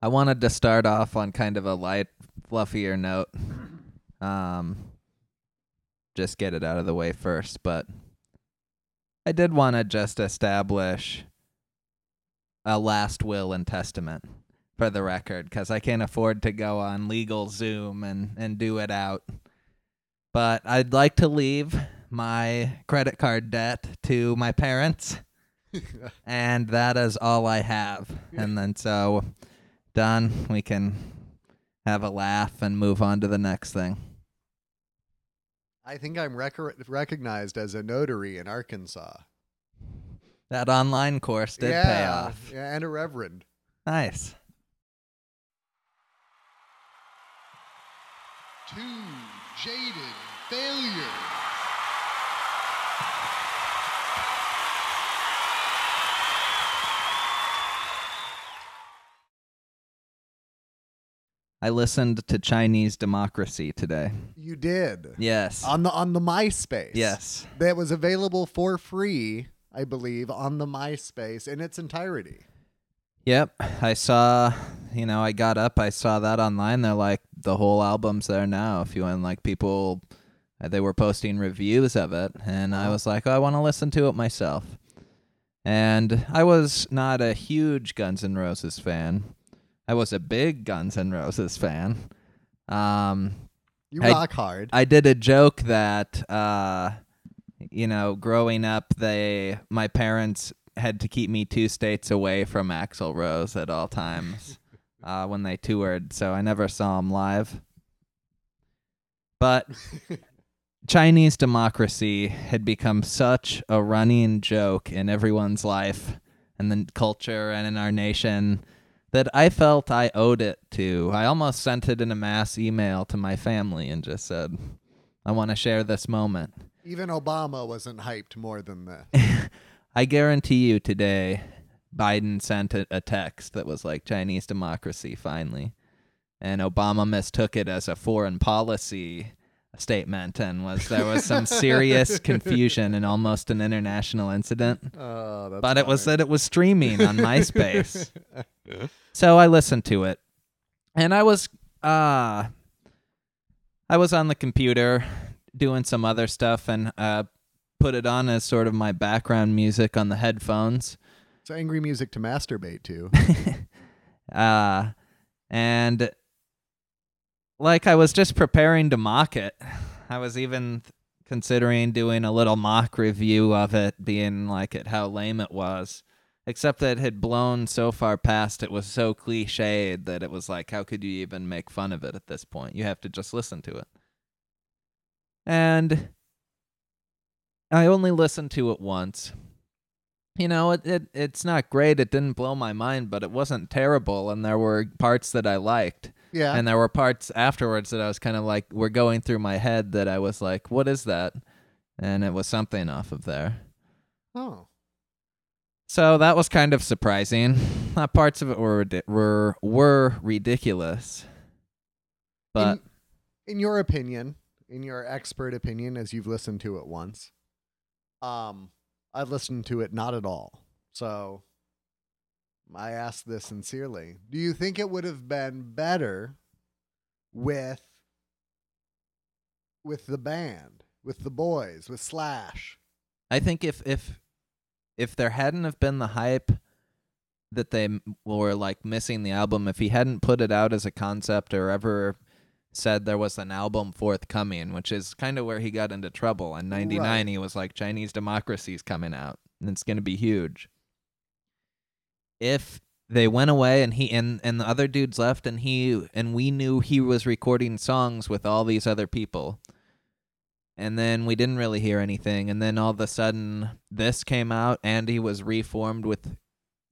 I wanted to start off on kind of a light, fluffier note. Um, just get it out of the way first, but I did want to just establish a last will and testament for the record because I can't afford to go on LegalZoom and, and do it out. But I'd like to leave my credit card debt to my parents, and that is all I have. And then so done, we can have a laugh and move on to the next thing. I think I'm rec- recognized as a notary in Arkansas. That online course did yeah, pay off. Yeah, and a reverend. Nice. Two jaded failures. I listened to Chinese Democracy today. You did. Yes. On the on the MySpace. yes. That was available for free, I believe, on the MySpace in its entirety. Yep. I saw, you know, I got up, I saw that online. They're like, the whole album's there now. If you want, like, people, uh, they were posting reviews of it. And I Oh. was like, oh, I want to listen to it myself. And I was not a huge Guns N' Roses fan. I was a big Guns N' Roses fan. Um, You I- rock hard. I did a joke that uh you know, growing up they my parents had to keep me two states away from Axl Rose at all times uh when they toured, so I never saw him live. But Chinese democracy had become such a running joke in everyone's life and the culture and in our nation that I felt I owed it to. I almost sent it in a mass email to my family and just said, I want to share this moment. Even Obama wasn't hyped more than that. I guarantee you today, Biden sent a, a text that was like Chinese democracy finally. And Obama mistook it as a foreign policy statement and was there was some serious confusion and almost an international incident. Oh, that's but it was that it was streaming on MySpace. so I listened to it. And I was uh I was on the computer doing some other stuff and uh put it on as sort of my background music on the headphones. It's angry music to masturbate to. uh and like I was just preparing to mock it. I was even considering doing a little mock review of it, being like at how lame it was. Except that it had blown so far past it was so cliched that it was like, how could you even make fun of it at this point? You have to just listen to it. And I only listened to it once. You know, it, it it's not great. It didn't blow my mind, but it wasn't terrible, and there were parts that I liked. Yeah. And there were parts afterwards that I was kind of like, were going through my head that I was like, what is that? And it was something off of there. oh. So that was kind of surprising. Uh, parts of it were were were ridiculous, but in, in your opinion, in your expert opinion, as you've listened to it once, um, I've listened to it not at all. So I ask this sincerely. Do you think it would have been better with with the band, with the boys, with Slash? I think if if if there hadn't have been the hype that they were like missing the album, if he hadn't put it out as a concept or ever said there was an album forthcoming, which is kind of where he got into trouble. In '99, Right. he was like, "Chinese Democracy's coming out, and it's going to be huge." If they went away and he and and the other dudes left and he and we knew he was recording songs with all these other people. And then we didn't really hear anything. And then all of a sudden this came out. And he was reformed with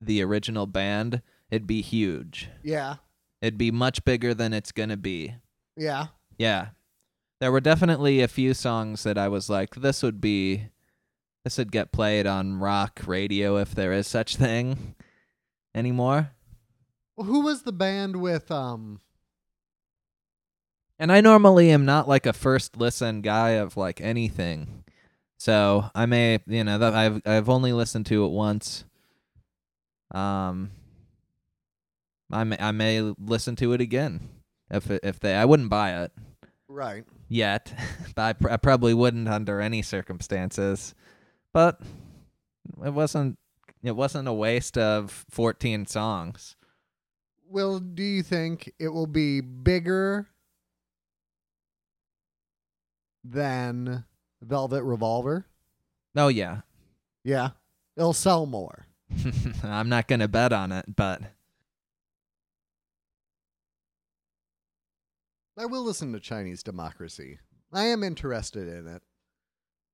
the original band. It'd be huge. Yeah, it'd be much bigger than it's gonna be. Yeah. yeah. There were definitely a few songs that i was like this would be this would get played on rock radio if there is such thing anymore Well, who was the band with? Um, And I normally am not like a first listen guy of like anything. So I may, you know, that I've I've only listened to it once. Um I may I may listen to it again if if they I wouldn't buy it Right. yet, but I, pr- I probably wouldn't under any circumstances. But it wasn't it wasn't a waste of 14 songs. Will, do you think it will be bigger than Velvet Revolver? Oh yeah. Yeah. It'll sell more. I'm not going to bet on it, but I will listen to Chinese Democracy. I am interested in it.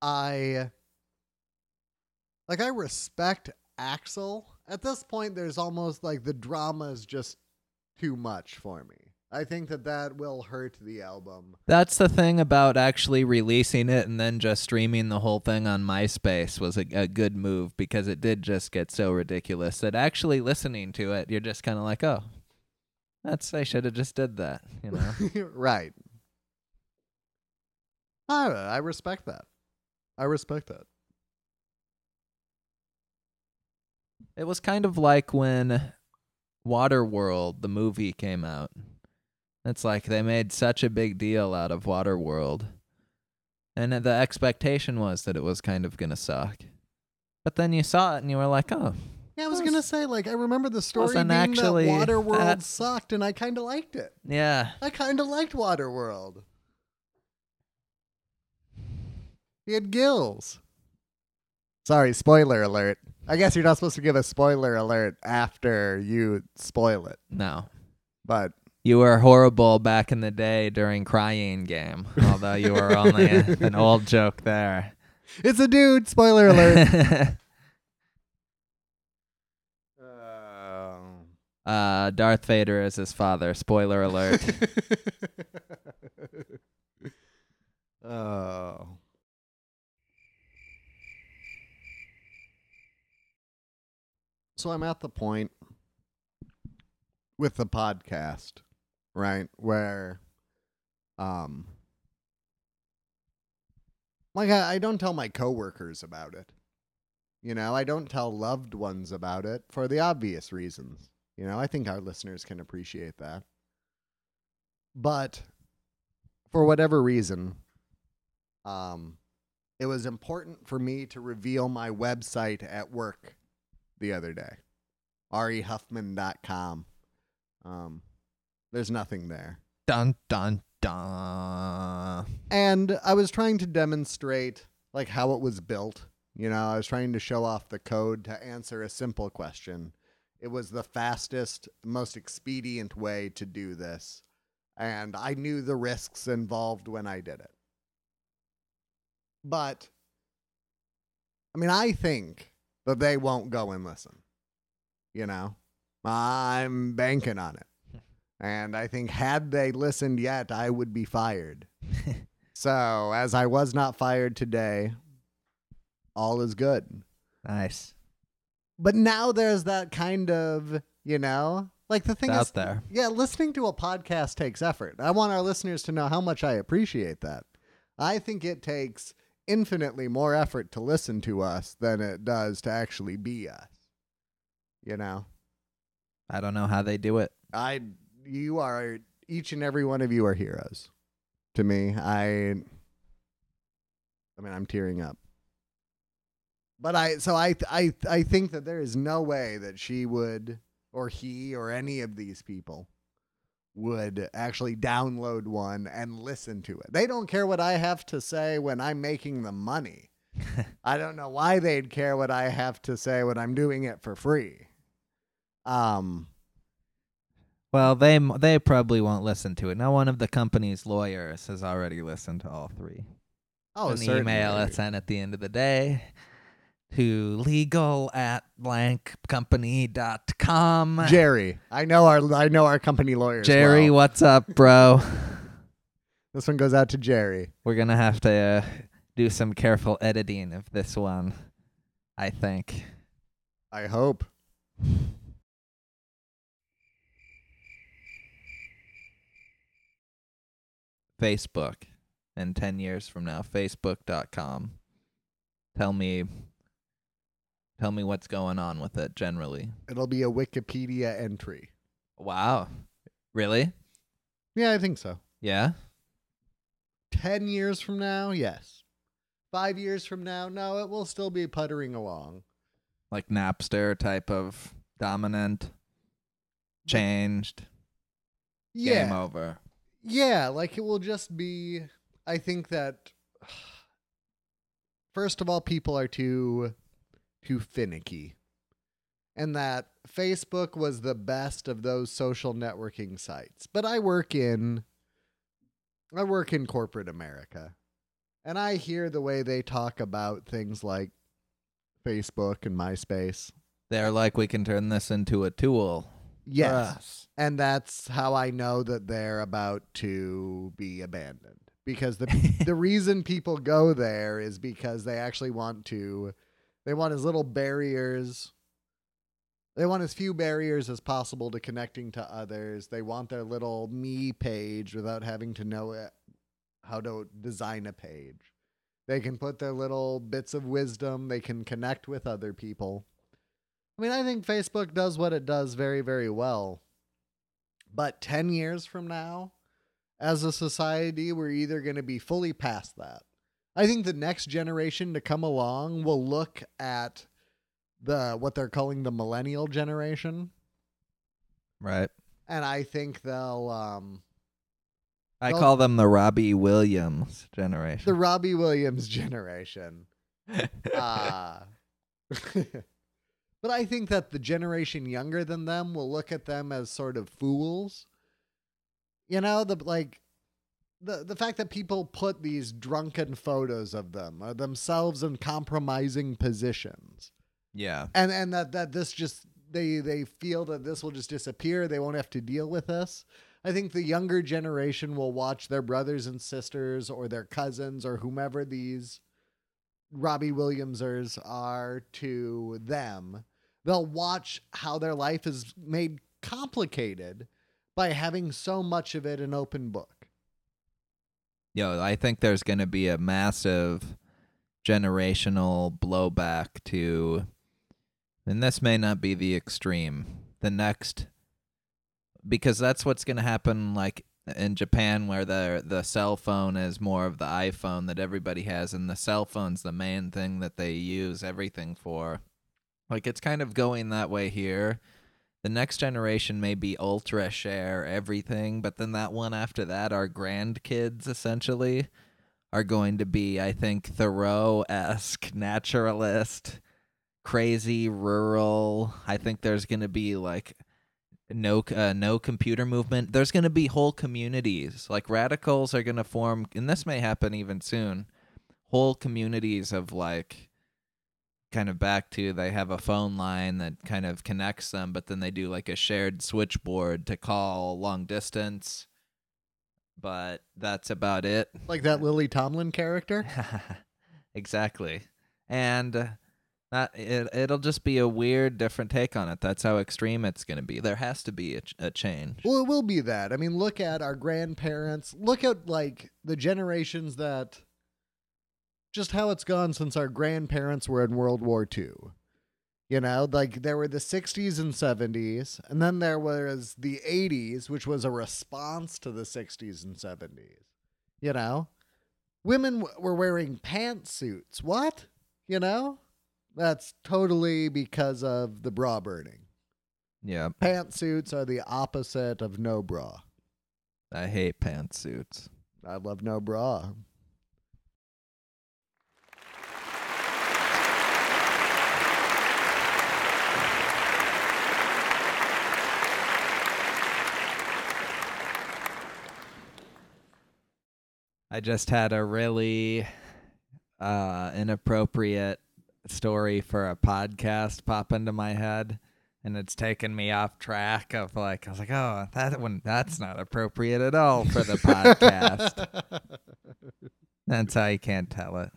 I like I respect Axl. At this point there's almost like the drama is just too much for me. I think that that will hurt the album. That's the thing about actually releasing it and then just streaming the whole thing on MySpace was a, a good move because it did just get so ridiculous that actually listening to it, you're just kind of like, oh, that's I should have just did that, you know. right. I I respect that. I respect that. It was kind of like when Waterworld, the movie, came out. It's like they made such a big deal out of Waterworld, and the expectation was that it was kind of gonna suck. But then you saw it and you were like, oh, Yeah, I was Was- gonna say like I remember the story being actually that Waterworld that- sucked, and I kind of liked it. yeah. I kind of liked Waterworld. He had gills. Sorry, spoiler alert. I guess you're not supposed to give a spoiler alert after you spoil it, No. but You were horrible back in the day during Crying Game, although you were only a, an old joke there. it's a dude. Spoiler alert. Uh, uh, Darth Vader is his father. Spoiler alert. oh. So I'm at the point with the podcast, right, where um like I, I don't tell my coworkers about it. You know, I don't tell loved ones about it for the obvious reasons. You know, I think our listeners can appreciate that. But for whatever reason, um, it was important for me to reveal my website at work the other day. rehuffman.com. Um, there's nothing there. dun dun dun. And I was trying to demonstrate like how it was built. You know, I was trying to show off the code to answer a simple question. It was the fastest, most expedient way to do this. And I knew the risks involved when I did it. But I mean, I think that they won't go and listen. You know, I'm banking on it. And I think had they listened yet, I would be fired. So, as I was not fired today, all is good. Nice. But now there's that kind of, you know, like the thing It's is, out there. yeah, listening to a podcast takes effort. I want our listeners to know how much I appreciate that. I think it takes infinitely more effort to listen to us than it does to actually be us. You know, I don't know how they do it. I, you are, each and every one of you are heroes to me. I, I mean, I'm tearing up. But I, so I, I, I think that there is no way that she would, or he, or any of these people would actually download one and listen to it. They don't care what I have to say when I'm making the money. I don't know why they'd care what I have to say when I'm doing it for free. Um, Well, they they probably won't listen to it. Now, one of the company's lawyers has already listened to all three. oh, An email sent at the end of the day to legal at blankcompany.com. Jerry. I know our I know our company lawyers. Jerry, well. what's up, bro? This one goes out to Jerry. We're gonna have to uh, do some careful editing of this one. I think. I hope. Facebook and 10 years from now facebook.com tell me tell me what's going on with it generally It'll be a Wikipedia entry. Wow. Really? Yeah, I think so. Yeah. 10 years from now, yes. Five years from now, no, it will still be puttering along. Like Napster type of dominant. Changed. Yeah. Game over. Yeah, like it will just be. I think that. First of all, people are too, too finicky. And that Facebook was the best of those social networking sites. But I work in. I work in corporate America. And I hear the way they talk about things like Facebook and MySpace. They're like, we can turn this into a tool. Yes. us." and that's how I know that they're about to be abandoned because the the reason people go there is because they actually want to they want as little barriers. They want as few barriers as possible to connecting to others. They want their little me page without having to know it, how to design a page. They can put their little bits of wisdom. They can connect with other people. I mean i think facebook does what it does very very well. But 10 years from now, as a society, we're either going to be fully past that. I think the next generation to come along will look at the what they're calling the millennial generation, Right. and I think they'll um I call them the Robbie Williams generation. the Robbie Williams generation. Uh, but I think that the generation younger than them will look at them as sort of fools. You know, the like the the fact that people put these drunken photos of them or themselves in compromising positions. yeah. And and that that this just they they feel that this will just disappear, they won't have to deal with this. I think the younger generation will watch their brothers and sisters or their cousins or whomever these Robbie Williamsers are to them. They'll watch how their life is made complicated by having so much of it an open book. Yo, I think there's going to be a massive generational blowback to, and this may not be the extreme, the next, because that's what's going to happen like in Japan where the the cell phone is more of the iPhone that everybody has and the cell phone's the main thing that they use everything for. Like it's kind of going that way here. The next generation may be ultra share everything, but then that one after that, our grandkids essentially are going to be, I think, Thoreau esque naturalist, crazy rural. I think there's going to be like no uh, no computer movement. There's going to be whole communities. Like radicals are going to form, and this may happen even soon. Whole communities of like kind of back to they have a phone line that kind of connects them, but then they do like a shared switchboard to call long distance. But that's about it. Like that Lily Tomlin character. exactly. And uh, that it it'll just be a weird different take on it. That's how extreme it's going to be. There has to be a, a change. Well, it will be that. I mean, look at our grandparents. Look at like the generations that just how it's gone since our grandparents were in World War II. You know, like there were the 60s and 70s, and then there was the 80s, which was a response to the 60s and 70s. You know, women w- were wearing pantsuits. What? You know, that's totally because of the bra burning. Yeah, Pantsuits are the opposite of no bra. I hate pantsuits. I love no bra. I just had a really uh, inappropriate story for a podcast pop into my head, and it's taken me off track of like I was like, oh, that one that's not appropriate at all for the podcast. That's how you can't tell it.